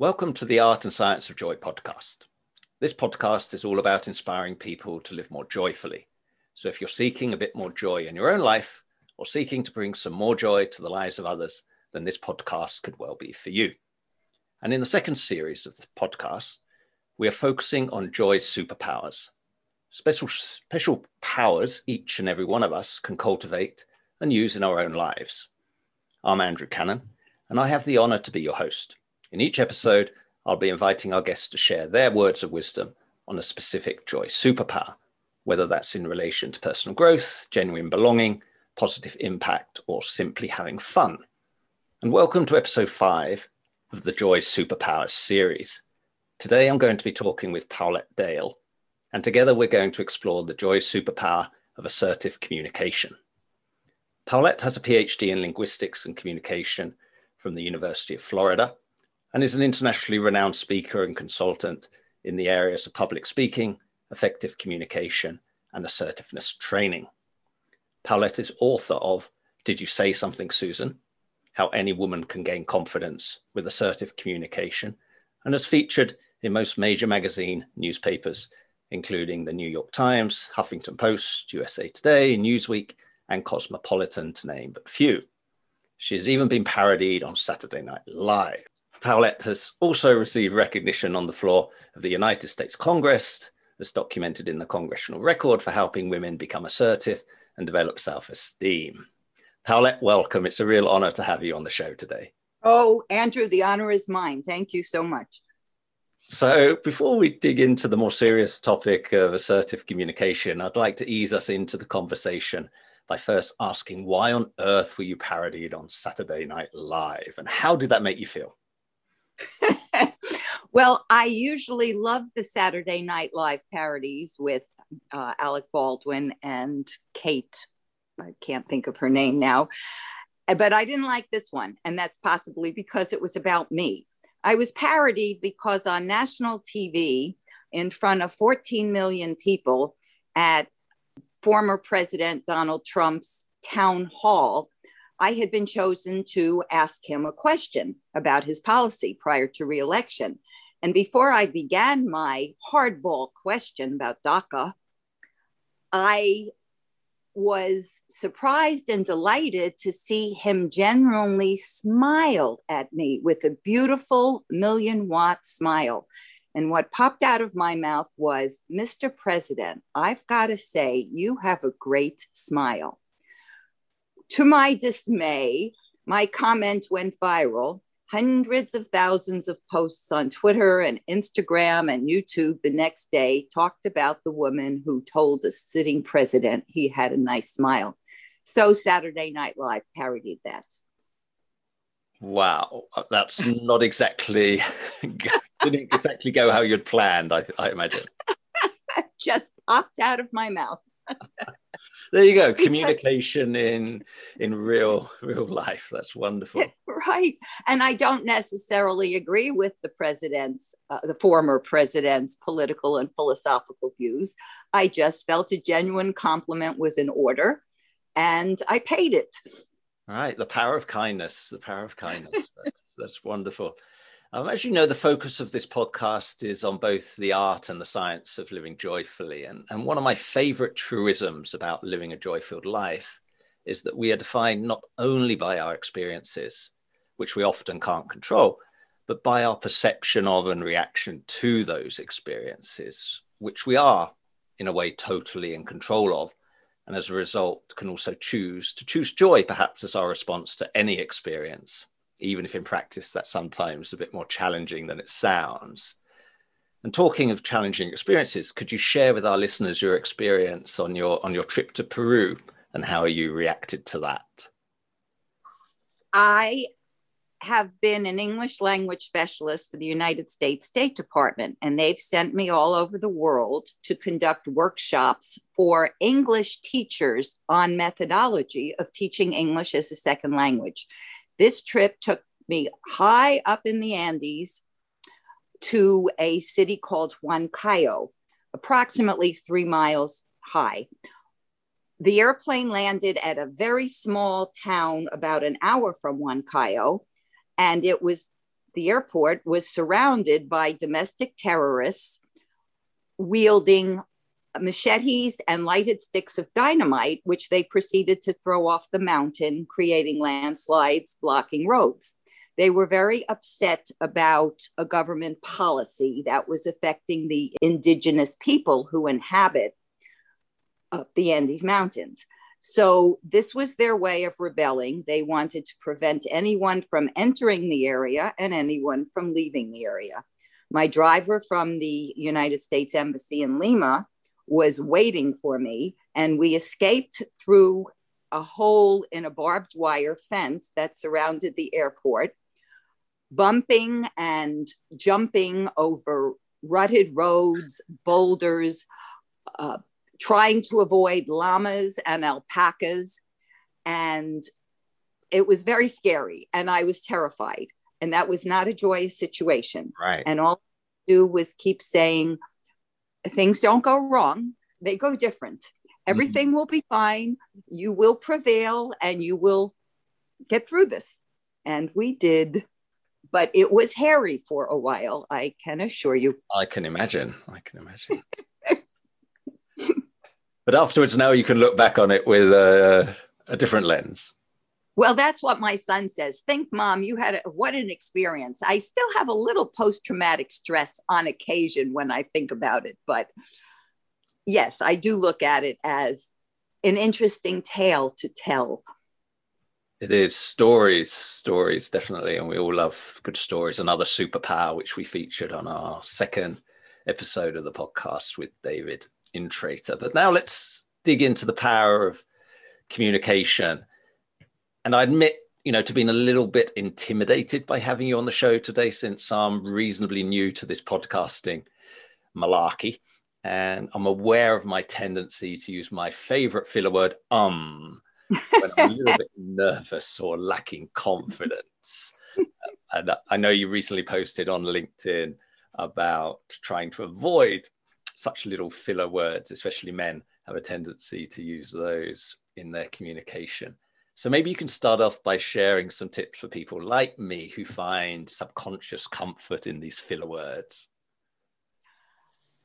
Welcome to the Art and Science of Joy podcast. This podcast is all about inspiring people to live more joyfully. So if you're seeking a bit more joy in your own life or seeking to bring some more joy to the lives of others, then this podcast could well be for you. And in the second series of the podcast, we are focusing on joy's superpowers. Special, special powers each and every one of us can cultivate and use in our own lives. I'm Andrew Cannon, and I have the honor to be your host. In each episode, I'll be inviting our guests to share their words of wisdom on a specific joy superpower, whether that's in relation to personal growth, genuine belonging, positive impact, or simply having fun. And welcome to episode five of the Joy Superpowers series. Today, I'm going to be talking with Paulette Dale, and together we're going to explore the joy superpower of assertive communication. Paulette has a PhD in linguistics and communication from the University of Florida and is an internationally renowned speaker and consultant in the areas of public speaking, effective communication, and assertiveness training. Paulette is author of Did You Say Something, Susan? How Any Woman Can Gain Confidence with Assertive Communication, and has featured in most major magazine newspapers, including the New York Times, Huffington Post, USA Today, Newsweek, and Cosmopolitan, to name but few. She has even been parodied on Saturday Night Live. Paulette has also received recognition on the floor of the United States Congress, as documented in the Congressional Record for helping women become assertive and develop self esteem. Paulette, welcome. It's a real honor to have you on the show today. Oh, Andrew, the honor is mine. Thank you so much. So, before we dig into the more serious topic of assertive communication, I'd like to ease us into the conversation by first asking why on earth were you parodied on Saturday Night Live and how did that make you feel? well, I usually love the Saturday Night Live parodies with uh, Alec Baldwin and Kate. I can't think of her name now, but I didn't like this one. And that's possibly because it was about me. I was parodied because on national TV, in front of 14 million people at former President Donald Trump's town hall, I had been chosen to ask him a question about his policy prior to reelection. And before I began my hardball question about DACA, I was surprised and delighted to see him genuinely smile at me with a beautiful million watt smile. And what popped out of my mouth was, Mr. President, I've got to say, you have a great smile. To my dismay, my comment went viral. Hundreds of thousands of posts on Twitter and Instagram and YouTube the next day talked about the woman who told a sitting president he had a nice smile. So Saturday Night Live parodied that. Wow, uh, that's not exactly didn't exactly go how you'd planned. I, I imagine. Just popped out of my mouth there you go. Communication in in real real life. That's wonderful. Right. And i don't necessarily agree with the president's uh, the former president's political and philosophical views. I just felt a genuine compliment was in order and i paid it. All right. The power of kindness. The power of kindness. That's, that's wonderful um, as you know, the focus of this podcast is on both the art and the science of living joyfully. And, and one of my favorite truisms about living a joy filled life is that we are defined not only by our experiences, which we often can't control, but by our perception of and reaction to those experiences, which we are, in a way, totally in control of. And as a result, can also choose to choose joy, perhaps, as our response to any experience even if in practice that's sometimes a bit more challenging than it sounds. And talking of challenging experiences, could you share with our listeners your experience on your on your trip to Peru and how you reacted to that? I have been an English language specialist for the United States State Department, and they've sent me all over the world to conduct workshops for English teachers on methodology of teaching English as a second language. This trip took me high up in the Andes to a city called Huancayo, approximately three miles high. The airplane landed at a very small town about an hour from Huancayo, and it was the airport was surrounded by domestic terrorists wielding machetes and lighted sticks of dynamite, which they proceeded to throw off the mountain, creating landslides, blocking roads. They were very upset about a government policy that was affecting the indigenous people who inhabit up the Andes Mountains. So, this was their way of rebelling. They wanted to prevent anyone from entering the area and anyone from leaving the area. My driver from the United States Embassy in Lima was waiting for me, and we escaped through a hole in a barbed wire fence that surrounded the airport, bumping and jumping over rutted roads, boulders, uh, trying to avoid llamas and alpacas. And it was very scary, and I was terrified. And that was not a joyous situation. Right. And all I do was keep saying, things don't go wrong, they go different. Mm-hmm. Everything mm-hmm. will be fine. You will prevail and you will get through this. And we did. But it was hairy for a while, I can assure you. I can imagine. I can imagine. but afterwards, now you can look back on it with a, a different lens. Well, that's what my son says. Think, mom, you had a, what an experience. I still have a little post traumatic stress on occasion when I think about it. But yes, I do look at it as an interesting tale to tell. It is stories, stories, definitely. And we all love good stories. Another superpower, which we featured on our second episode of the podcast with David Intrater. But now let's dig into the power of communication and I admit, you know, to being a little bit intimidated by having you on the show today, since I'm reasonably new to this podcasting malarkey. And I'm aware of my tendency to use my favorite filler word, um, when I'm a little bit nervous or lacking confidence. and I know you recently posted on LinkedIn about trying to avoid such little filler words, especially men have a tendency to use those in their communication. So maybe you can start off by sharing some tips for people like me who find subconscious comfort in these filler words.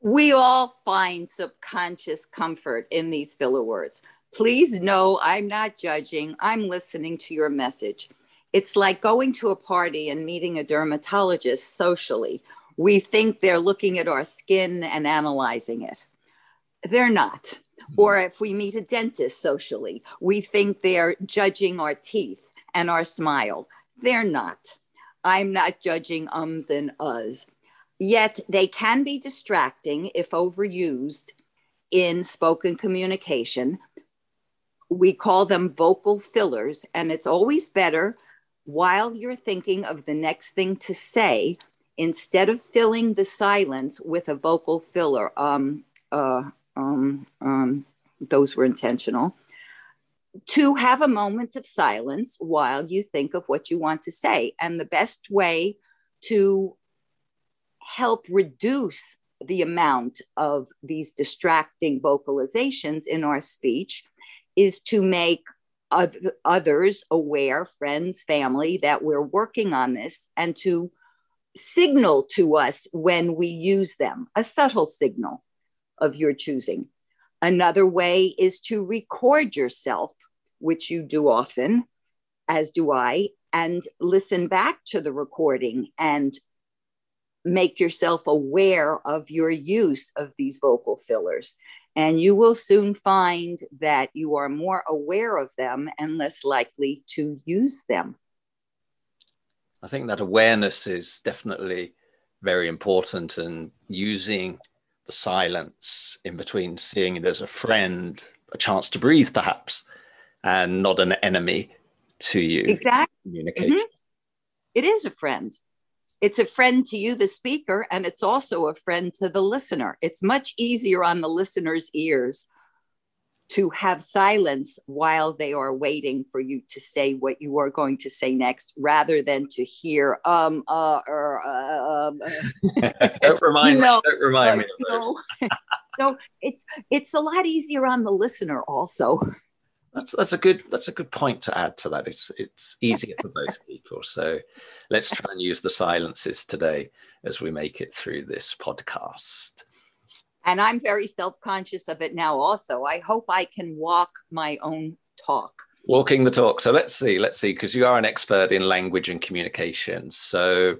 We all find subconscious comfort in these filler words. Please know I'm not judging, I'm listening to your message. It's like going to a party and meeting a dermatologist socially. We think they're looking at our skin and analyzing it. They're not. Or if we meet a dentist socially, we think they're judging our teeth and our smile. They're not. I'm not judging ums and uhs. Yet they can be distracting if overused in spoken communication. We call them vocal fillers, and it's always better while you're thinking of the next thing to say, instead of filling the silence with a vocal filler. Um, uh, um, um, those were intentional. To have a moment of silence while you think of what you want to say. And the best way to help reduce the amount of these distracting vocalizations in our speech is to make others aware, friends, family, that we're working on this and to signal to us when we use them, a subtle signal of your choosing. Another way is to record yourself, which you do often, as do I, and listen back to the recording and make yourself aware of your use of these vocal fillers. And you will soon find that you are more aware of them and less likely to use them. I think that awareness is definitely very important and using the silence in between seeing it as a friend, a chance to breathe, perhaps, and not an enemy to you. Exactly. Communication. Mm-hmm. It is a friend. It's a friend to you, the speaker, and it's also a friend to the listener. It's much easier on the listener's ears to have silence while they are waiting for you to say what you are going to say next rather than to hear um uh or uh, um don't remind me don't remind me so it's it's a lot easier on the listener also That's that's a good that's a good point to add to that. It's it's easier for both people. So let's try and use the silences today as we make it through this podcast. And I'm very self-conscious of it now also. I hope I can walk my own talk. Walking the talk. So let's see, let's see, because you are an expert in language and communication. So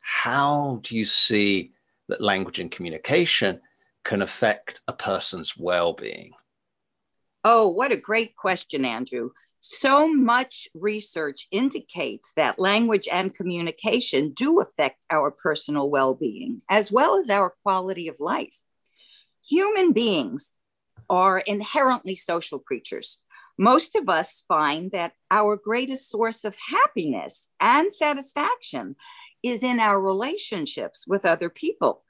how do you see that language and communication can affect a person's well-being? Oh, what a great question, Andrew. So much research indicates that language and communication do affect our personal well being as well as our quality of life. Human beings are inherently social creatures. Most of us find that our greatest source of happiness and satisfaction is in our relationships with other people.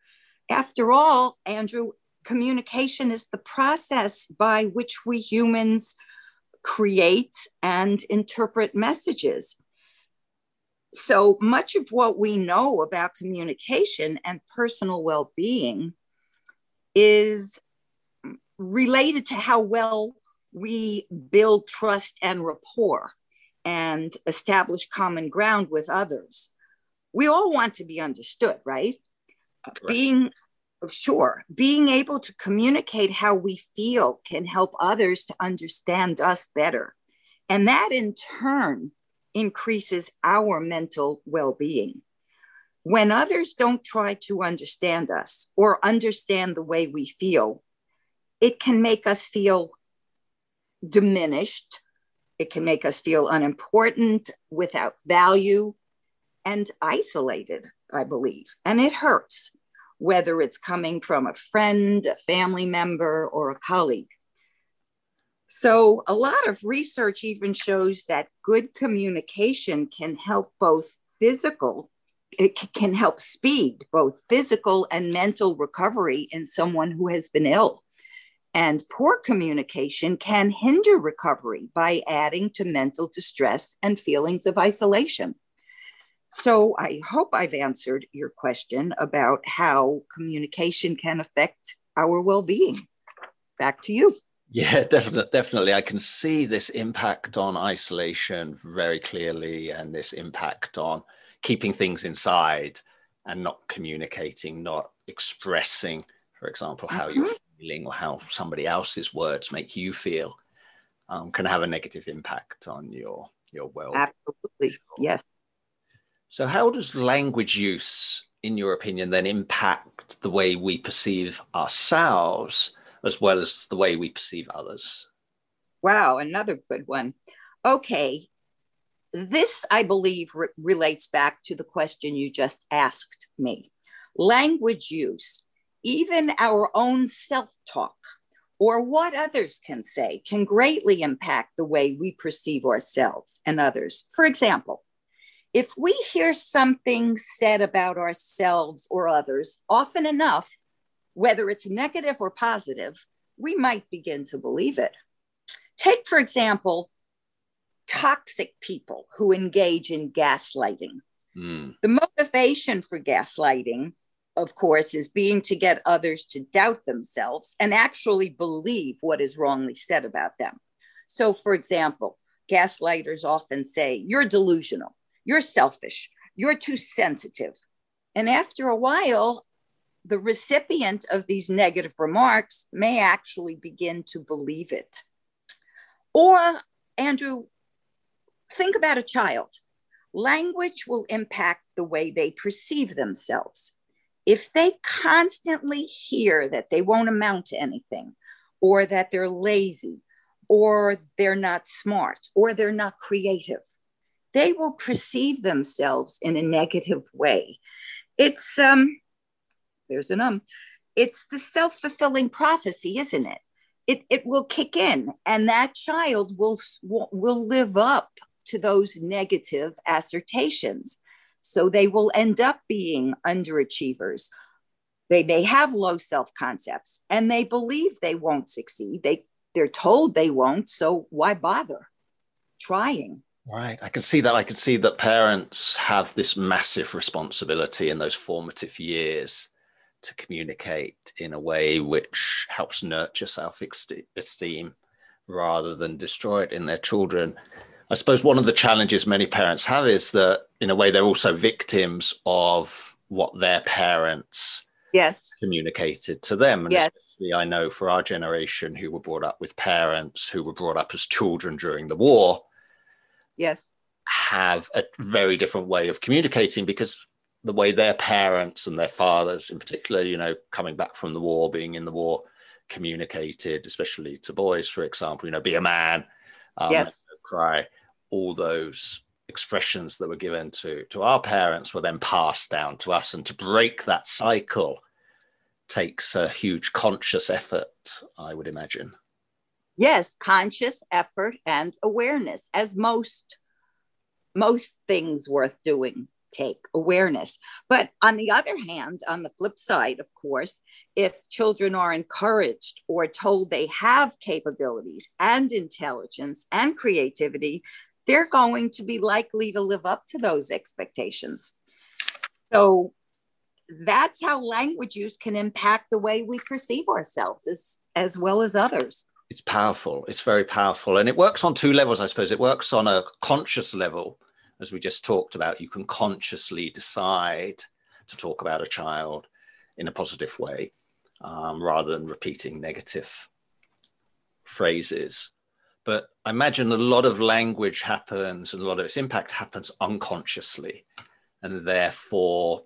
After all, Andrew, communication is the process by which we humans create and interpret messages. So much of what we know about communication and personal well being is related to how well we build trust and rapport and establish common ground with others. We all want to be understood, right? Being sure being able to communicate how we feel can help others to understand us better and that in turn increases our mental well-being when others don't try to understand us or understand the way we feel it can make us feel diminished it can make us feel unimportant without value and isolated i believe and it hurts whether it's coming from a friend, a family member, or a colleague. So, a lot of research even shows that good communication can help both physical, it can help speed both physical and mental recovery in someone who has been ill. And poor communication can hinder recovery by adding to mental distress and feelings of isolation. So I hope I've answered your question about how communication can affect our well being. Back to you. Yeah, definitely. Definitely. I can see this impact on isolation very clearly and this impact on keeping things inside and not communicating, not expressing, for example, how mm-hmm. you're feeling or how somebody else's words make you feel um, can have a negative impact on your your well. Absolutely. Yes. So, how does language use, in your opinion, then impact the way we perceive ourselves as well as the way we perceive others? Wow, another good one. Okay. This, I believe, re- relates back to the question you just asked me. Language use, even our own self talk, or what others can say, can greatly impact the way we perceive ourselves and others. For example, if we hear something said about ourselves or others often enough, whether it's negative or positive, we might begin to believe it. Take, for example, toxic people who engage in gaslighting. Mm. The motivation for gaslighting, of course, is being to get others to doubt themselves and actually believe what is wrongly said about them. So, for example, gaslighters often say, You're delusional you're selfish. You're too sensitive. And after a while, the recipient of these negative remarks may actually begin to believe it. Or, Andrew, think about a child. Language will impact the way they perceive themselves. If they constantly hear that they won't amount to anything, or that they're lazy, or they're not smart, or they're not creative, they will perceive themselves in a negative way. It's um there's an um it's the self-fulfilling prophecy, isn't it? It it will kick in and that child will will live up to those negative assertions. So they will end up being underachievers. They may have low self-concepts and they believe they won't succeed. They they're told they won't, so why bother trying? Right. I can see that. I can see that parents have this massive responsibility in those formative years to communicate in a way which helps nurture self esteem rather than destroy it in their children. I suppose one of the challenges many parents have is that, in a way, they're also victims of what their parents yes communicated to them. And yes. especially, I know for our generation who were brought up with parents who were brought up as children during the war. Yes. Have a very different way of communicating because the way their parents and their fathers, in particular, you know, coming back from the war, being in the war, communicated, especially to boys, for example, you know, be a man, um, yes, cry, all those expressions that were given to to our parents were then passed down to us, and to break that cycle takes a huge conscious effort, I would imagine. Yes, conscious effort and awareness, as most most things worth doing take awareness. But on the other hand, on the flip side, of course, if children are encouraged or told they have capabilities and intelligence and creativity, they're going to be likely to live up to those expectations. So that's how language use can impact the way we perceive ourselves as, as well as others. It's powerful. It's very powerful. And it works on two levels, I suppose. It works on a conscious level, as we just talked about. You can consciously decide to talk about a child in a positive way um, rather than repeating negative phrases. But I imagine a lot of language happens and a lot of its impact happens unconsciously. And therefore,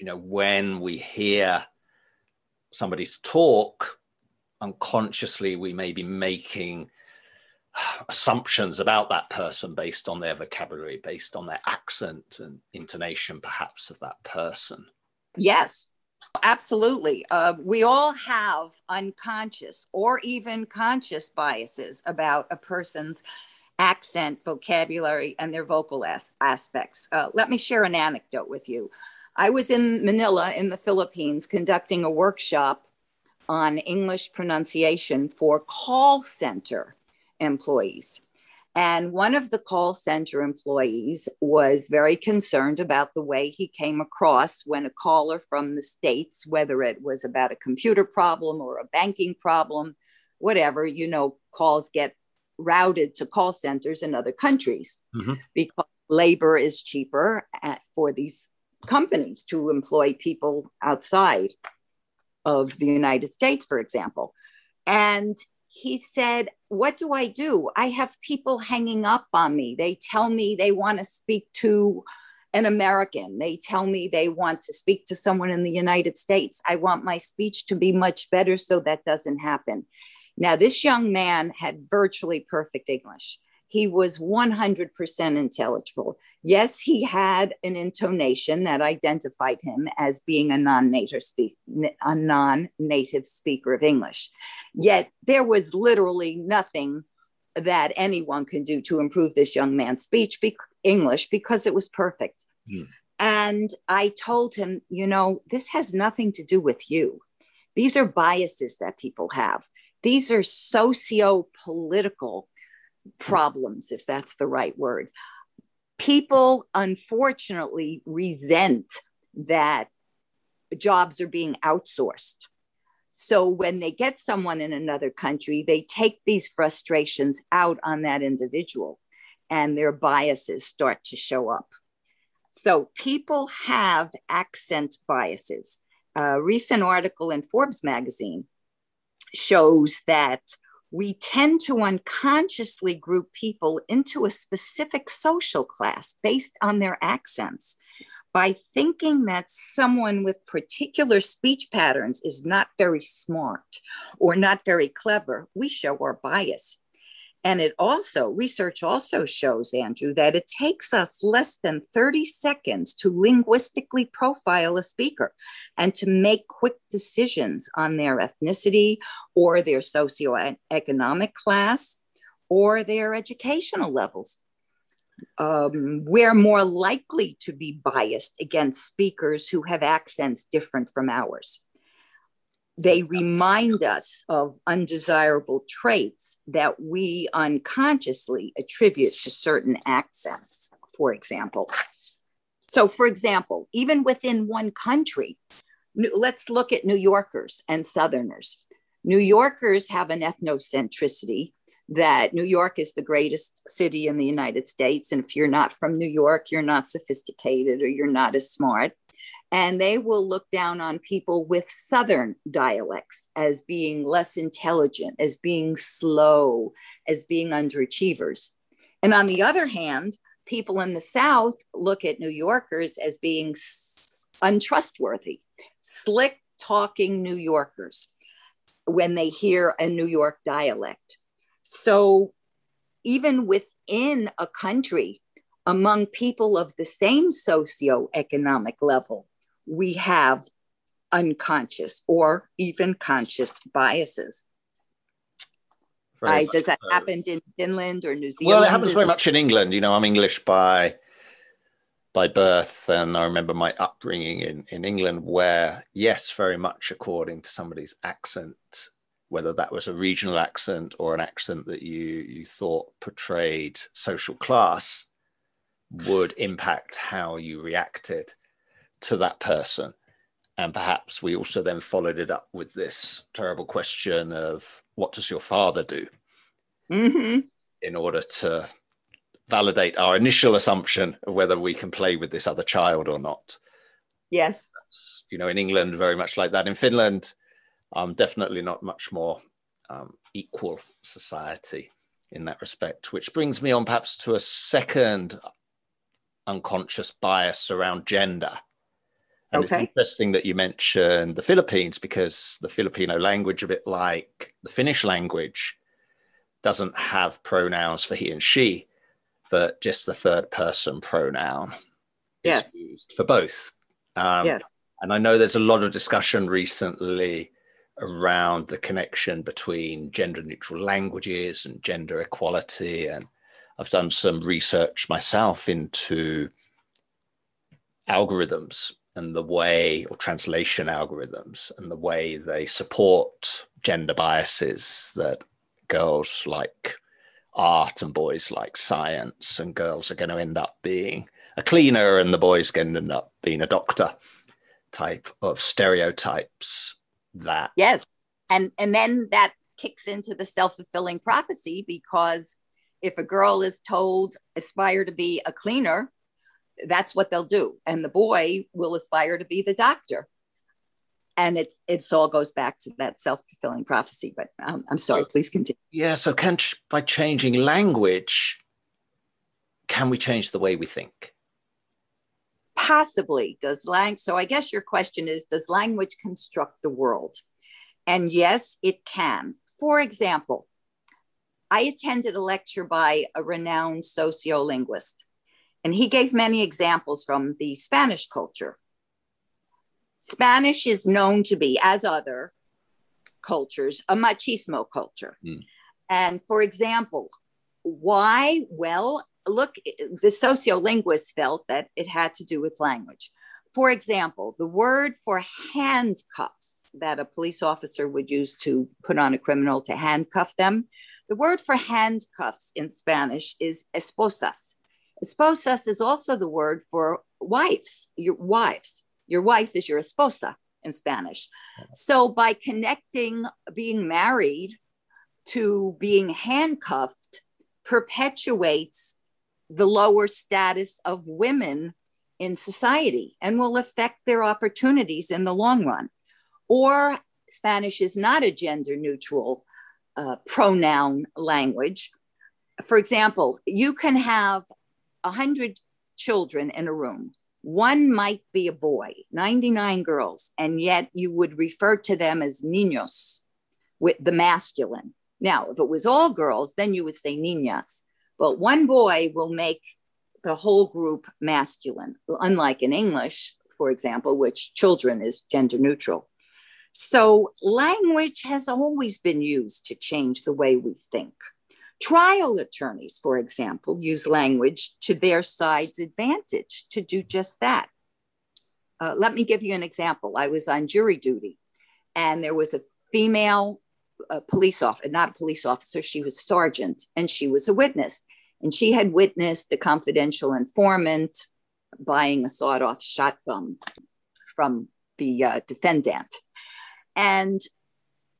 you know, when we hear somebody's talk, unconsciously we may be making assumptions about that person based on their vocabulary, based on their accent and intonation, perhaps, of that person. Yes, Absolutely. Uh, we all have unconscious or even conscious biases about a person's accent, vocabulary, and their vocal as- aspects. Uh, let me share an anecdote with you. I was in Manila in the Philippines conducting a workshop on English pronunciation for call center employees. And one of the call center employees was very concerned about the way he came across when a caller from the States, whether it was about a computer problem or a banking problem, whatever, you know, calls get routed to call centers in other countries mm-hmm. because labor is cheaper at, for these companies to employ people outside of the United States, for example. And he said, What do I do? I have people hanging up on me. They tell me they want to speak to an American. They tell me they want to speak to someone in the United States. I want my speech to be much better so that doesn't happen. Now, this young man had virtually perfect English. He was 100% intelligible. Yes, he had an intonation that identified him as being a non-native speak, a non-native speaker of English. Yet there was literally nothing that anyone can do to improve this young man's speech be- English because it was perfect. Mm. And I told him, you know, this has nothing to do with you. These are biases that people have. These are socio political problems, if that's the right word. People unfortunately resent that jobs are being outsourced. So when they get someone in another country, they take these frustrations out on that individual and their biases start to show up. So people have accent biases. A recent article in Forbes magazine shows that we tend to unconsciously group people into a specific social class based on their accents. By thinking that someone with particular speech patterns is not very smart or not very clever, we show our bias. And it also, research also shows, Andrew, that it takes us less than 30 seconds to linguistically profile a speaker and to make quick decisions on their ethnicity or their socioeconomic class or their educational levels. Um, we're more likely to be biased against speakers who have accents different from ours they remind us of undesirable traits that we unconsciously attribute to certain accents, for example. So, for example, even within one country, let's look at New Yorkers and Southerners. New Yorkers have an ethnocentricity that New York is the greatest city in the United States. And if you're not from New York, you're not sophisticated or you're not as smart. And they will look down on people with Southern dialects as being less intelligent, as being slow, as being underachievers. And on the other hand, people in the South look at New Yorkers as being untrustworthy, slick talking New Yorkers when they hear a New York dialect. So even within a country, among people of the same socioeconomic level, we have unconscious or even conscious biases. I, does that so. happen in Finland or New Zealand? Well, it happens very much in England. You know, I'm English by by birth, and I remember my upbringing in in England, where yes, very much according to somebody's accent, whether that was a regional accent or an accent that you you thought portrayed social class, would impact how you reacted to that person. And perhaps we also then followed it up with this terrible question of what does your father do? Mm-hmm. In order to validate our initial assumption of whether we can play with this other child or not. Yes. That's, you know, in England, very much like that. In Finland, um, definitely not much more um, equal society in that respect, which brings me on perhaps to a second unconscious bias around gender. And okay. it's interesting that you mentioned the Philippines because the Filipino language, a bit like the Finnish language, doesn't have pronouns for he and she but just the third person pronoun yes. is used for both. Um, yes. And I know there's a lot of discussion recently around the connection between gender neutral languages and gender equality. And I've done some research myself into algorithms and the way, or translation algorithms, and the way they support gender biases that girls like art and boys like science, and girls are going to end up being a cleaner and the boys going to end up being a doctor type of stereotypes that yes. And and then that kicks into the self-fulfilling prophecy because if a girl is told aspire to be a cleaner that's what they'll do. And the boy will aspire to be the doctor. And it's it's all goes back to that self-fulfilling prophecy but um, i'm sorry please continue. Yeah so can by changing language can we change the way we think? Possibly. Does lang so i guess your question is does language construct the world? And yes it can. For example i attended a lecture by a renowned sociolinguist and he gave many examples from the spanish culture Spanish is known to be, as other cultures, a machismo culture. Mm. And for example, why? Well, look, the sociolinguists felt that it had to do with language. For example, the word for handcuffs that a police officer would use to put on a criminal to handcuff them, the word for handcuffs in Spanish is esposas. Esposas is also the word for wives, your wives. Your wife is your esposa in Spanish. So by connecting being married to being handcuffed perpetuates the lower status of women in society and will affect their opportunities in the long run. Or Spanish is not a gender neutral uh, pronoun language. For example, you can have 100 children in a room one might be a boy, 99 girls, and yet you would refer to them as niños with the masculine. Now, if it was all girls, then you would say niñas. But one boy will make the whole group masculine, unlike in English, for example, which children is gender neutral. So language has always been used to change the way we think. Trial attorneys, for example, use language to their side's advantage to do just that. Uh, let me give you an example. I was on jury duty, and there was a female uh, police officer, not a police officer, she was sergeant, and she was a witness. And she had witnessed a confidential informant buying a sawed off shotgun from the uh, defendant. And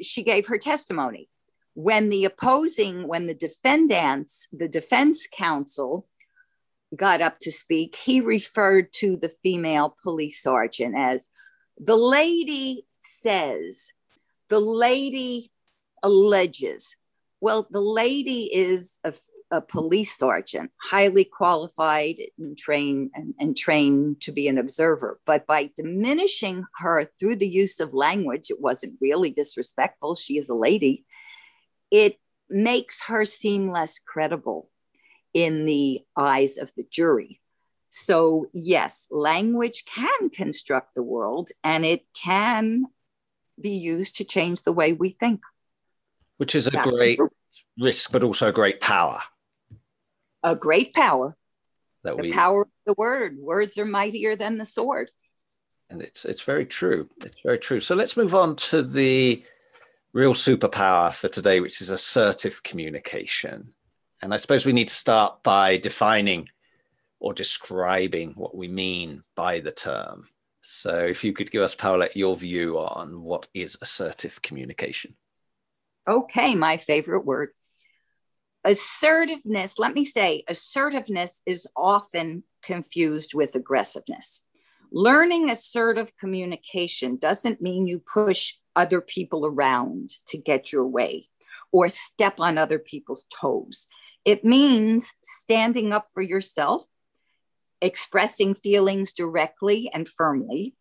she gave her testimony. When the opposing, when the defendants, the defense counsel got up to speak, he referred to the female police sergeant as the lady says, the lady alleges. Well, the lady is a, a police sergeant, highly qualified and trained and, and trained to be an observer. But by diminishing her through the use of language, it wasn't really disrespectful. She is a lady. It makes her seem less credible in the eyes of the jury. So, yes, language can construct the world and it can be used to change the way we think. Which is a great risk, but also a great power. A great power. That the we, power of the word. Words are mightier than the sword. And it's it's very true. It's very true. So let's move on to the real superpower for today, which is assertive communication. And I suppose we need to start by defining or describing what we mean by the term. So, if you could give us, Paulette, your view on what is assertive communication. Okay, my favorite word. Assertiveness, let me say, assertiveness is often confused with aggressiveness. Learning assertive communication doesn't mean you push other people around to get your way or step on other people's toes. It means standing up for yourself expressing feelings directly and firmly.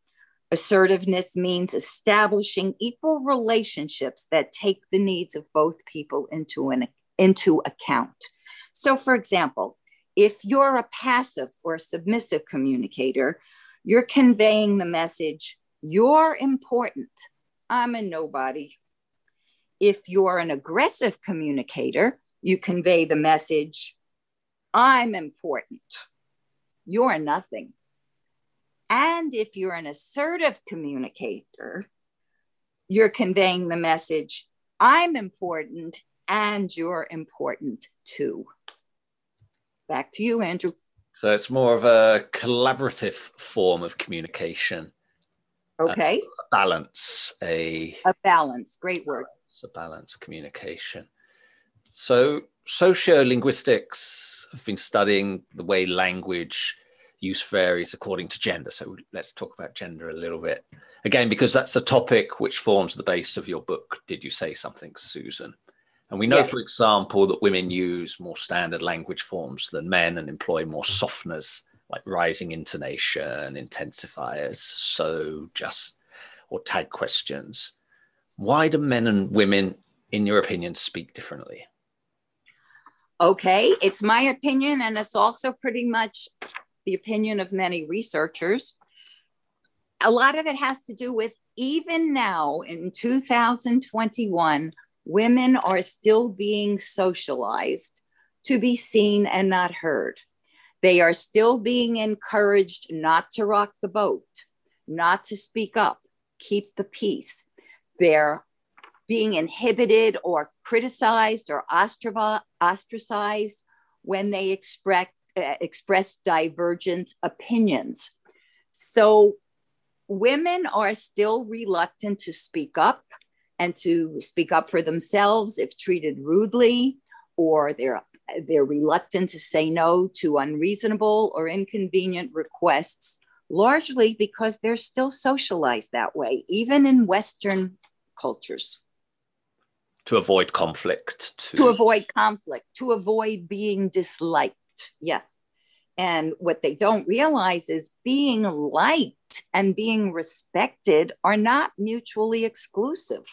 Assertiveness means establishing equal relationships that take the needs of both people into, an, into account. So, for example, if you're a passive or submissive communicator, you're conveying the message, you're important, I'm a nobody. If you're an aggressive communicator, you convey the message, I'm important, you're nothing. And if you're an assertive communicator, you're conveying the message I'm important and you're important too. Back to you, Andrew. So it's more of a collaborative form of communication. Uh, okay. A balance, a a balance. Great word. It's a balance communication. So sociolinguistics have been studying the way language use varies according to gender. So let's talk about gender a little bit. Again, because that's a topic which forms the base of your book. Did you say something, Susan? And we know, yes. for example, that women use more standard language forms than men and employ more softeners like rising intonation, intensifiers, so just, or tag questions. Why do men and women, in your opinion, speak differently? Okay, it's my opinion, and it's also pretty much the opinion of many researchers. A lot of it has to do with even now in 2021, women are still being socialized to be seen and not heard. They are still being encouraged not to rock the boat, not to speak up, keep the peace. They're being inhibited or criticized or ostracized when they express, uh, express divergent opinions. So women are still reluctant to speak up and to speak up for themselves if treated rudely, or they're they're reluctant to say no to unreasonable or inconvenient requests, largely because they're still socialized that way, even in Western cultures. To avoid conflict to... to avoid conflict to avoid being disliked yes. And what they don't realize is being liked and being respected are not mutually exclusive.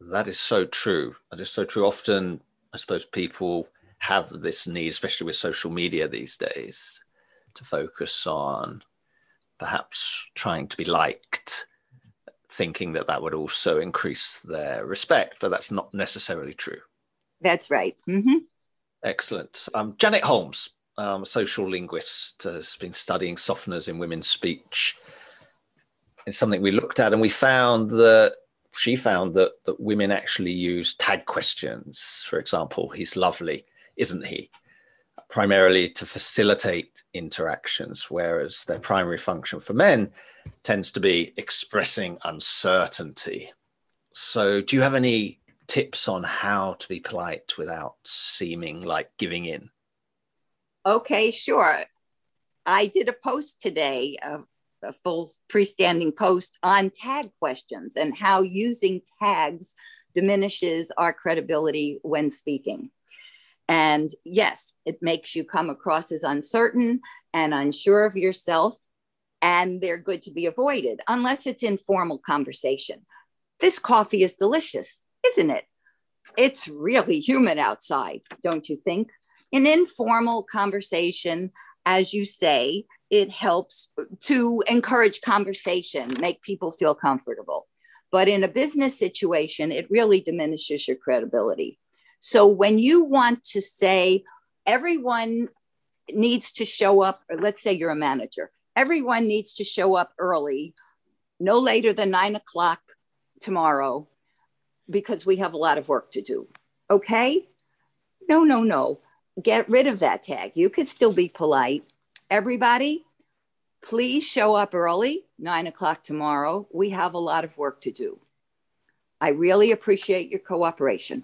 That is so true. That is so true. Often i suppose people have this need especially with social media these days to focus on perhaps trying to be liked thinking that that would also increase their respect, but that's not necessarily true. That's right. Mm-hmm. Excellent. Um, Janet Holmes, um, a sociolinguist, has been studying softeners in women's speech. It's something we looked at, and we found that she found that that women actually use tag questions. For example, he's lovely, isn't he? Primarily to facilitate interactions, whereas their primary function for men tends to be expressing uncertainty. So, do you have any tips on how to be polite without seeming like giving in? Okay, sure. I did a post today, a, a full freestanding post on tag questions and how using tags diminishes our credibility when speaking. And yes, it makes you come across as uncertain and unsure of yourself, and they're good to be avoided unless it's informal conversation. This coffee is delicious, isn't it? It's really humid outside, don't you think? In informal conversation, as you say, it helps to encourage conversation, make people feel comfortable. But in a business situation, it really diminishes your credibility. So when you want to say everyone needs to show up, or let's say you're a manager, everyone needs to show up early, no later than nine o'clock tomorrow, because we have a lot of work to do. Okay? No, no, no. Get rid of that tag. You could still be polite. Everybody, please show up early, nine o'clock tomorrow. We have a lot of work to do. I really appreciate your cooperation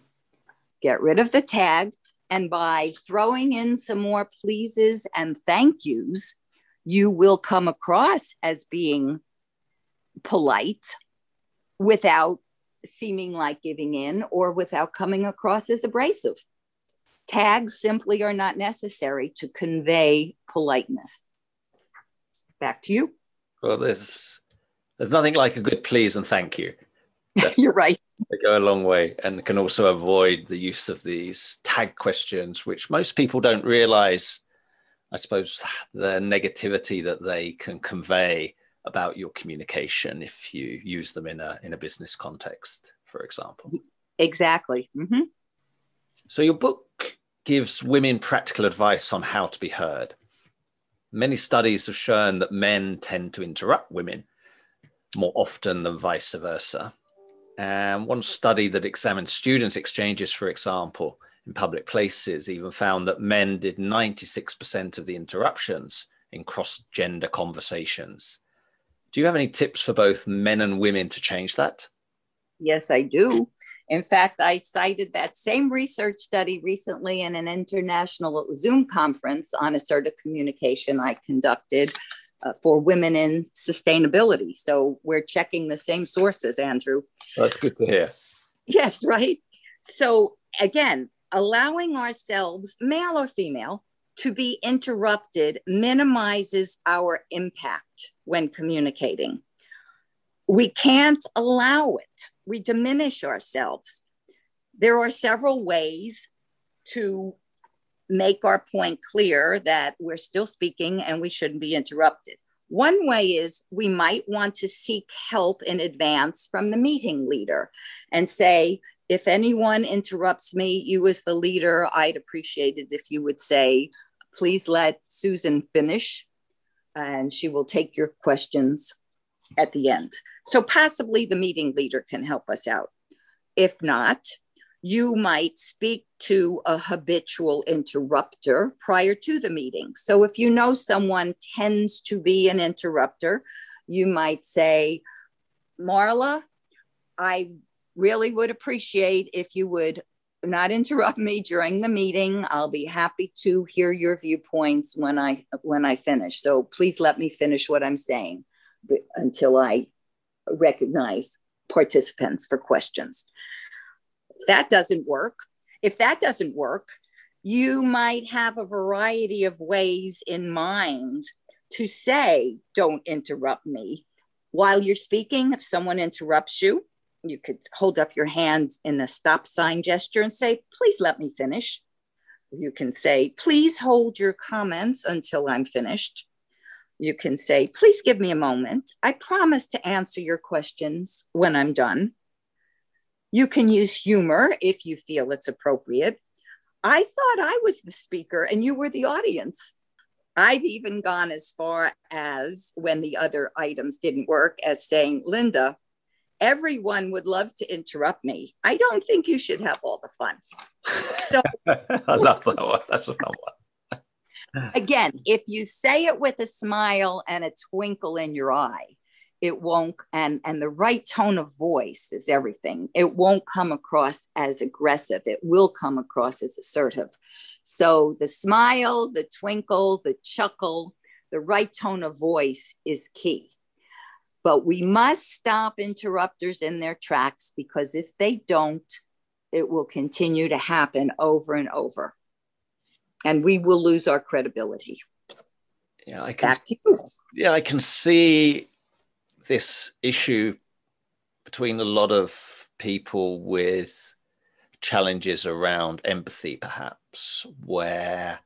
get rid of the tag. And by throwing in some more pleases and thank yous, you will come across as being polite without seeming like giving in or without coming across as abrasive. Tags simply are not necessary to convey politeness. Back to you. Well, there's there's nothing like a good please and thank you. You're right. They go a long way and can also avoid the use of these tag questions, which most people don't realize, I suppose, the negativity that they can convey about your communication if you use them in a in a business context, for example. Exactly. Mm-hmm. So your book gives women practical advice on how to be heard. Many studies have shown that men tend to interrupt women more often than vice versa. And one study that examined students' exchanges, for example, in public places, even found that men did 96% of the interruptions in cross gender conversations. Do you have any tips for both men and women to change that? Yes, I do. In fact, I cited that same research study recently in an international Zoom conference on assertive communication I conducted uh, for women in sustainability. So we're checking the same sources, Andrew. That's good to hear. Yes, right. So again, allowing ourselves, male or female, to be interrupted minimizes our impact when communicating. We can't allow it, we diminish ourselves. There are several ways to make our point clear that we're still speaking and we shouldn't be interrupted. One way is we might want to seek help in advance from the meeting leader and say, if anyone interrupts me, you as the leader, I'd appreciate it if you would say, please let Susan finish and she will take your questions at the end. So possibly the meeting leader can help us out. If not, you might speak to a habitual interrupter prior to the meeting. So if you know someone tends to be an interrupter, you might say, Marla, I really would appreciate if you would not interrupt me during the meeting. I'll be happy to hear your viewpoints when I when I finish. So please let me finish what I'm saying until I recognize participants for questions If that doesn't work, if that doesn't work, you might have a variety of ways in mind to say, don't interrupt me. While you're speaking, if someone interrupts you, you could hold up your hand in a stop sign gesture and say, please let me finish. You can say, please hold your comments until I'm finished. You can say, please give me a moment. I promise to answer your questions when I'm done. You can use humor if you feel it's appropriate. I thought I was the speaker and you were the audience. I've even gone as far as when the other items didn't work, as saying, Linda, everyone would love to interrupt me. I don't think you should have all the fun. So I love that one. That's a fun one. Ah. again, if you say it with a smile and a twinkle in your eye, it won't and and the right tone of voice is everything. It won't come across as aggressive. It will come across as assertive. So the smile the twinkle the chuckle the right tone of voice is key. But we must stop interrupters in their tracks because if they don't it will continue to happen over and over and we will lose our credibility yeah i can yeah i can see this issue between a lot of people with challenges around empathy, perhaps, where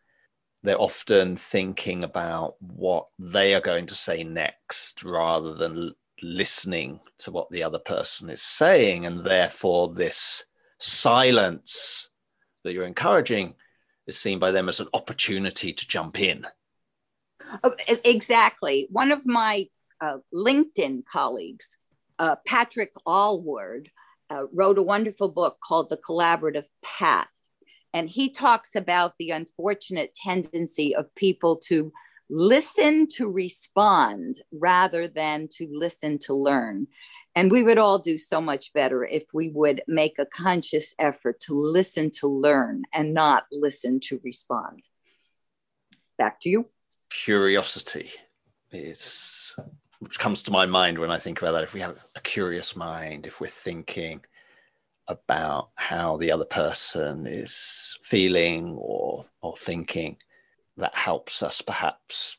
they're often thinking about what they are going to say next rather than listening to what the other person is saying. And therefore, this silence that you're encouraging is seen by them as an opportunity to jump in. Oh, exactly. One of my uh, LinkedIn colleagues, uh, Patrick Allward, uh, wrote a wonderful book called The Collaborative Path. And he talks about the unfortunate tendency of people to listen to respond rather than to listen to learn. And we would all do so much better if we would make a conscious effort to listen to learn and not listen to respond. Back to you. Curiosity is which comes to my mind when I think about that. If we have a curious mind, if we're thinking about how the other person is feeling or or thinking, that helps us perhaps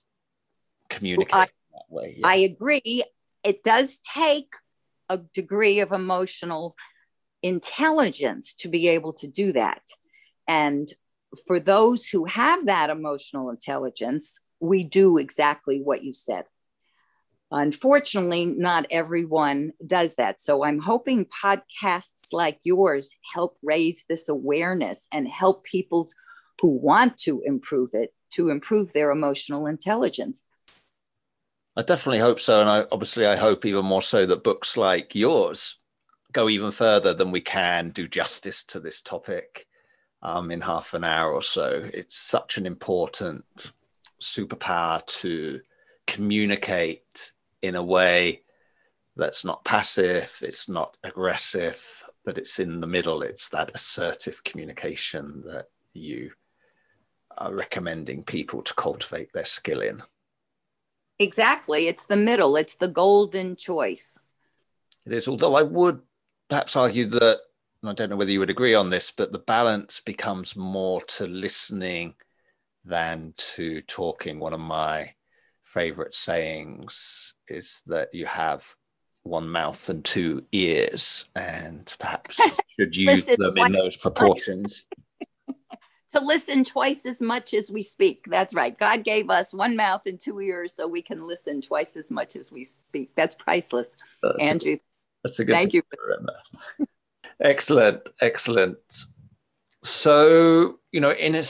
communicate well, I, that way. Yeah. I agree. It does take a degree of emotional intelligence to be able to do that. And for those who have that emotional intelligence, we do exactly what you said. Unfortunately, not everyone does that. So I'm hoping podcasts like yours help raise this awareness and help people who want to improve it to improve their emotional intelligence. I definitely hope so. And I obviously I hope even more so that books like yours go even further than we can do justice to this topic um, in half an hour or so. It's such an important superpower to communicate in a way that's not passive, it's not aggressive, but it's in the middle. It's that assertive communication that you are recommending people to cultivate their skill in. Exactly. It's the middle, it's the golden choice. It is, although I would perhaps argue that, I don't know whether you would agree on this, but the balance becomes more to listening than to talking. One of my favorite sayings is that you have one mouth and two ears, and perhaps should use listen, them in those proportions. To listen twice as much as we speak. That's right. God gave us one mouth and two ears so we can listen twice as much as we speak. That's priceless. That's Andrew. A, that's a good thank you. excellent, excellent. So, you know, in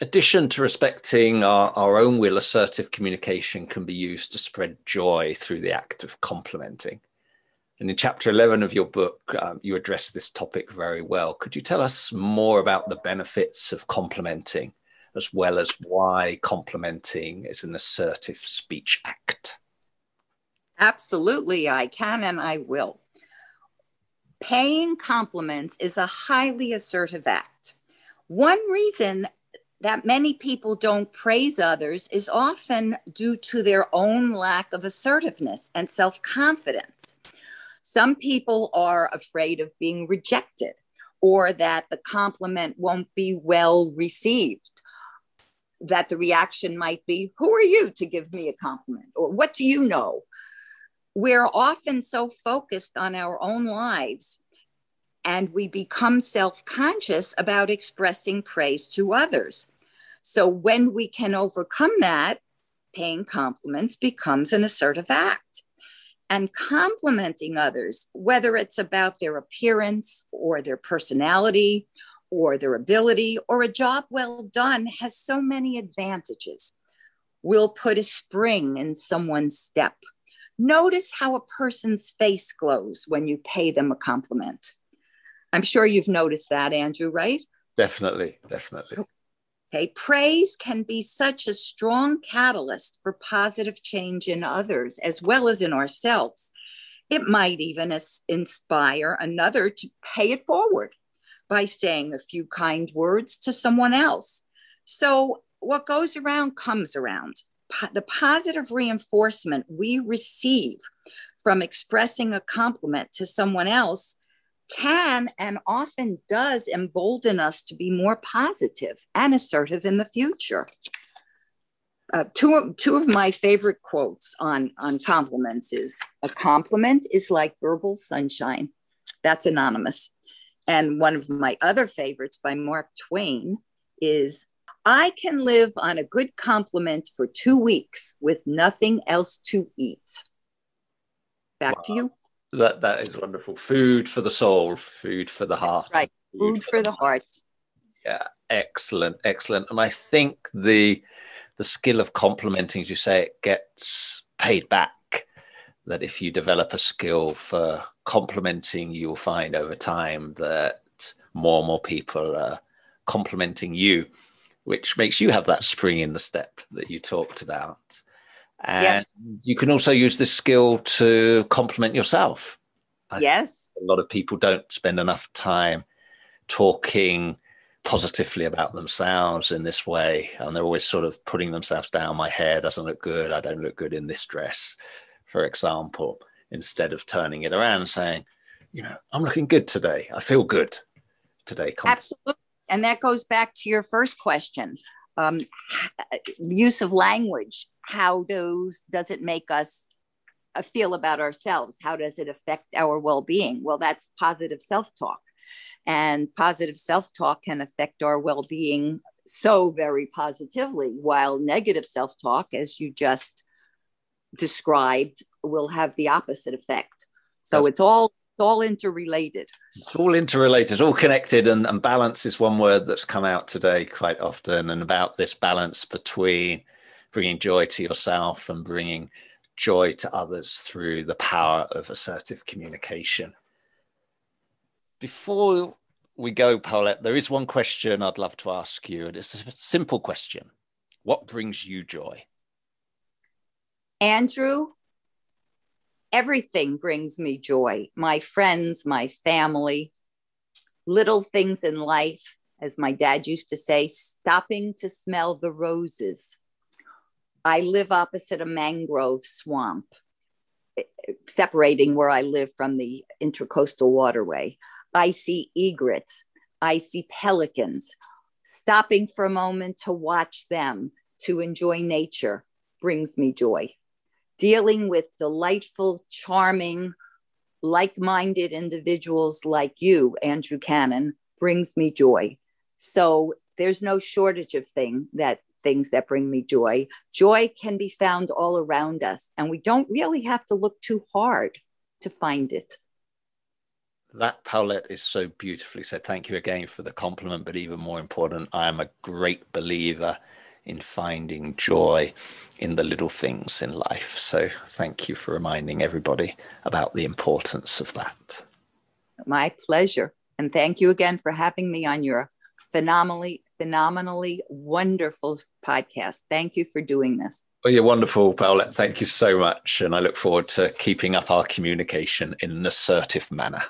addition to respecting our, our own will, assertive communication can be used to spread joy through the act of complimenting. And in chapter 11 of your book, um, you address this topic very well. Could you tell us more about the benefits of complimenting, as well as why complimenting is an assertive speech act? Absolutely, I can and I will. Paying compliments is a highly assertive act. One reason that many people don't praise others is often due to their own lack of assertiveness and self confidence. Some people are afraid of being rejected or that the compliment won't be well received, that the reaction might be, Who are you to give me a compliment? or What do you know? We're often so focused on our own lives and we become self conscious about expressing praise to others. So when we can overcome that, paying compliments becomes an assertive act. And complimenting others, whether it's about their appearance or their personality or their ability or a job well done, has so many advantages. We'll put a spring in someone's step. Notice how a person's face glows when you pay them a compliment. I'm sure you've noticed that, Andrew, right? Definitely, definitely. Oh, Okay, praise can be such a strong catalyst for positive change in others as well as in ourselves. It might even inspire another to pay it forward by saying a few kind words to someone else. So, what goes around comes around. Po- the positive reinforcement we receive from expressing a compliment to someone else can and often does embolden us to be more positive and assertive in the future. Uh, two, two of my favorite quotes on, on compliments is a compliment is like verbal sunshine. That's anonymous. And one of my other favorites by Mark Twain is I can live on a good compliment for two weeks with nothing else to eat. Back wow. to you. That that is wonderful. Food for the soul, food for the heart. Right. Food, food for, for the heart. Yeah, excellent, excellent. And I think the the skill of complimenting, as you say, it gets paid back. That if you develop a skill for complimenting, you'll find over time that more and more people are complimenting you, which makes you have that spring in the step that you talked about. And yes. you can also use this skill to compliment yourself. I yes. A lot of people don't spend enough time talking positively about themselves in this way. And they're always sort of putting themselves down. My hair doesn't look good. I don't look good in this dress, for example, instead of turning it around and saying, you know, I'm looking good today. I feel good today. Absolutely. And that goes back to your first question um, use of language how does does it make us uh, feel about ourselves? How does it affect our well-being? Well that's positive self-talk. And positive self-talk can affect our well-being so very positively while negative self-talk as you just described will have the opposite effect. So that's- it's all it's all interrelated. It's all interrelated, it's all connected, and, and balance is one word that's come out today quite often, and about this balance between bringing joy to yourself and bringing joy to others through the power of assertive communication. Before we go, Paulette, there is one question I'd love to ask you, and it's a simple question What brings you joy? Andrew, everything brings me joy my friends, my family, little things in life, as my dad used to say, stopping to smell the roses. I live opposite a mangrove swamp, eh, eh, separating where I live from the intercoastal waterway. I see egrets, I see pelicans. Stopping for a moment to watch them, to enjoy nature, brings me joy. Dealing with delightful, charming, like minded individuals like you, Andrew Cannon, brings me joy. So there's no shortage of thing that things that bring me joy. Joy can be found all around us, and we don't really have to look too hard to find it. That, Paulette, is so beautifully said. Thank you again for the compliment, but even more important, I am a great believer in finding joy in the little things in life. So thank you for reminding everybody about the importance of that. My pleasure. And thank you again for having me on your phenomenally phenomenally wonderful podcast. Thank you for doing this. Well, you're wonderful, Paulette. Thank you so much. And I look forward to keeping up our communication in an assertive manner.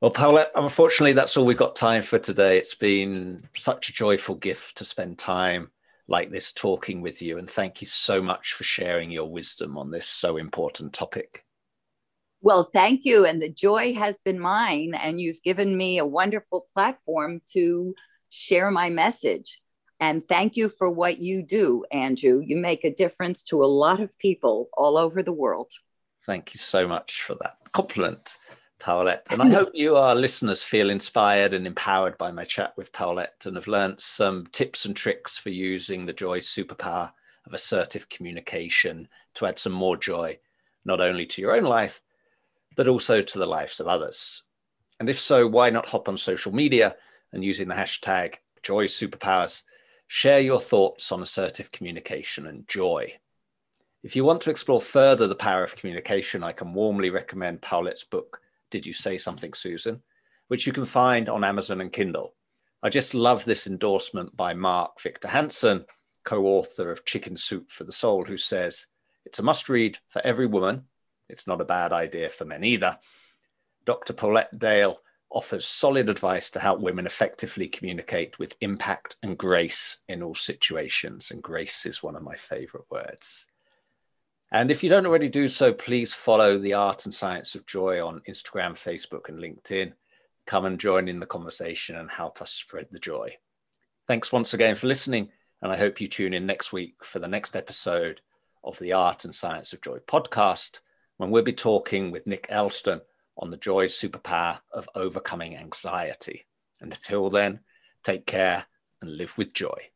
Well, Paulette, unfortunately, that's all we've got time for today. It's been such a joyful gift to spend time like this talking with you. And thank you so much for sharing your wisdom on this so important topic. Well, thank you. And the joy has been mine. And you've given me a wonderful platform to share my message. And thank you for what you do, Andrew. You make a difference to a lot of people all over the world. Thank you so much for that compliment, Paulette. And I hope you, our listeners, feel inspired and empowered by my chat with Paulette and have learned some tips and tricks for using the joy superpower of assertive communication to add some more joy, not only to your own life, but also to the lives of others. And if so, why not hop on social media? And using the hashtag joy superpowers, share your thoughts on assertive communication and joy. If you want to explore further the power of communication, I can warmly recommend Paulette's book, Did You Say Something, Susan, which you can find on Amazon and Kindle. I just love this endorsement by Mark Victor Hansen, co author of Chicken Soup for the Soul, who says, It's a must read for every woman. It's not a bad idea for men either. Dr. Paulette Dale offers solid advice to help women effectively communicate with impact and grace in all situations. And grace is one of my favorite words. And if you don't already do so, please follow the Art and Science of Joy on Instagram, Facebook, and LinkedIn. Come and join in the conversation and help us spread the joy. Thanks once again for listening, and I hope you tune in next week for the next episode of the Art and Science of Joy podcast, when we'll be talking with Nick Elston on the joy superpower of overcoming anxiety. And until then, take care and live with joy.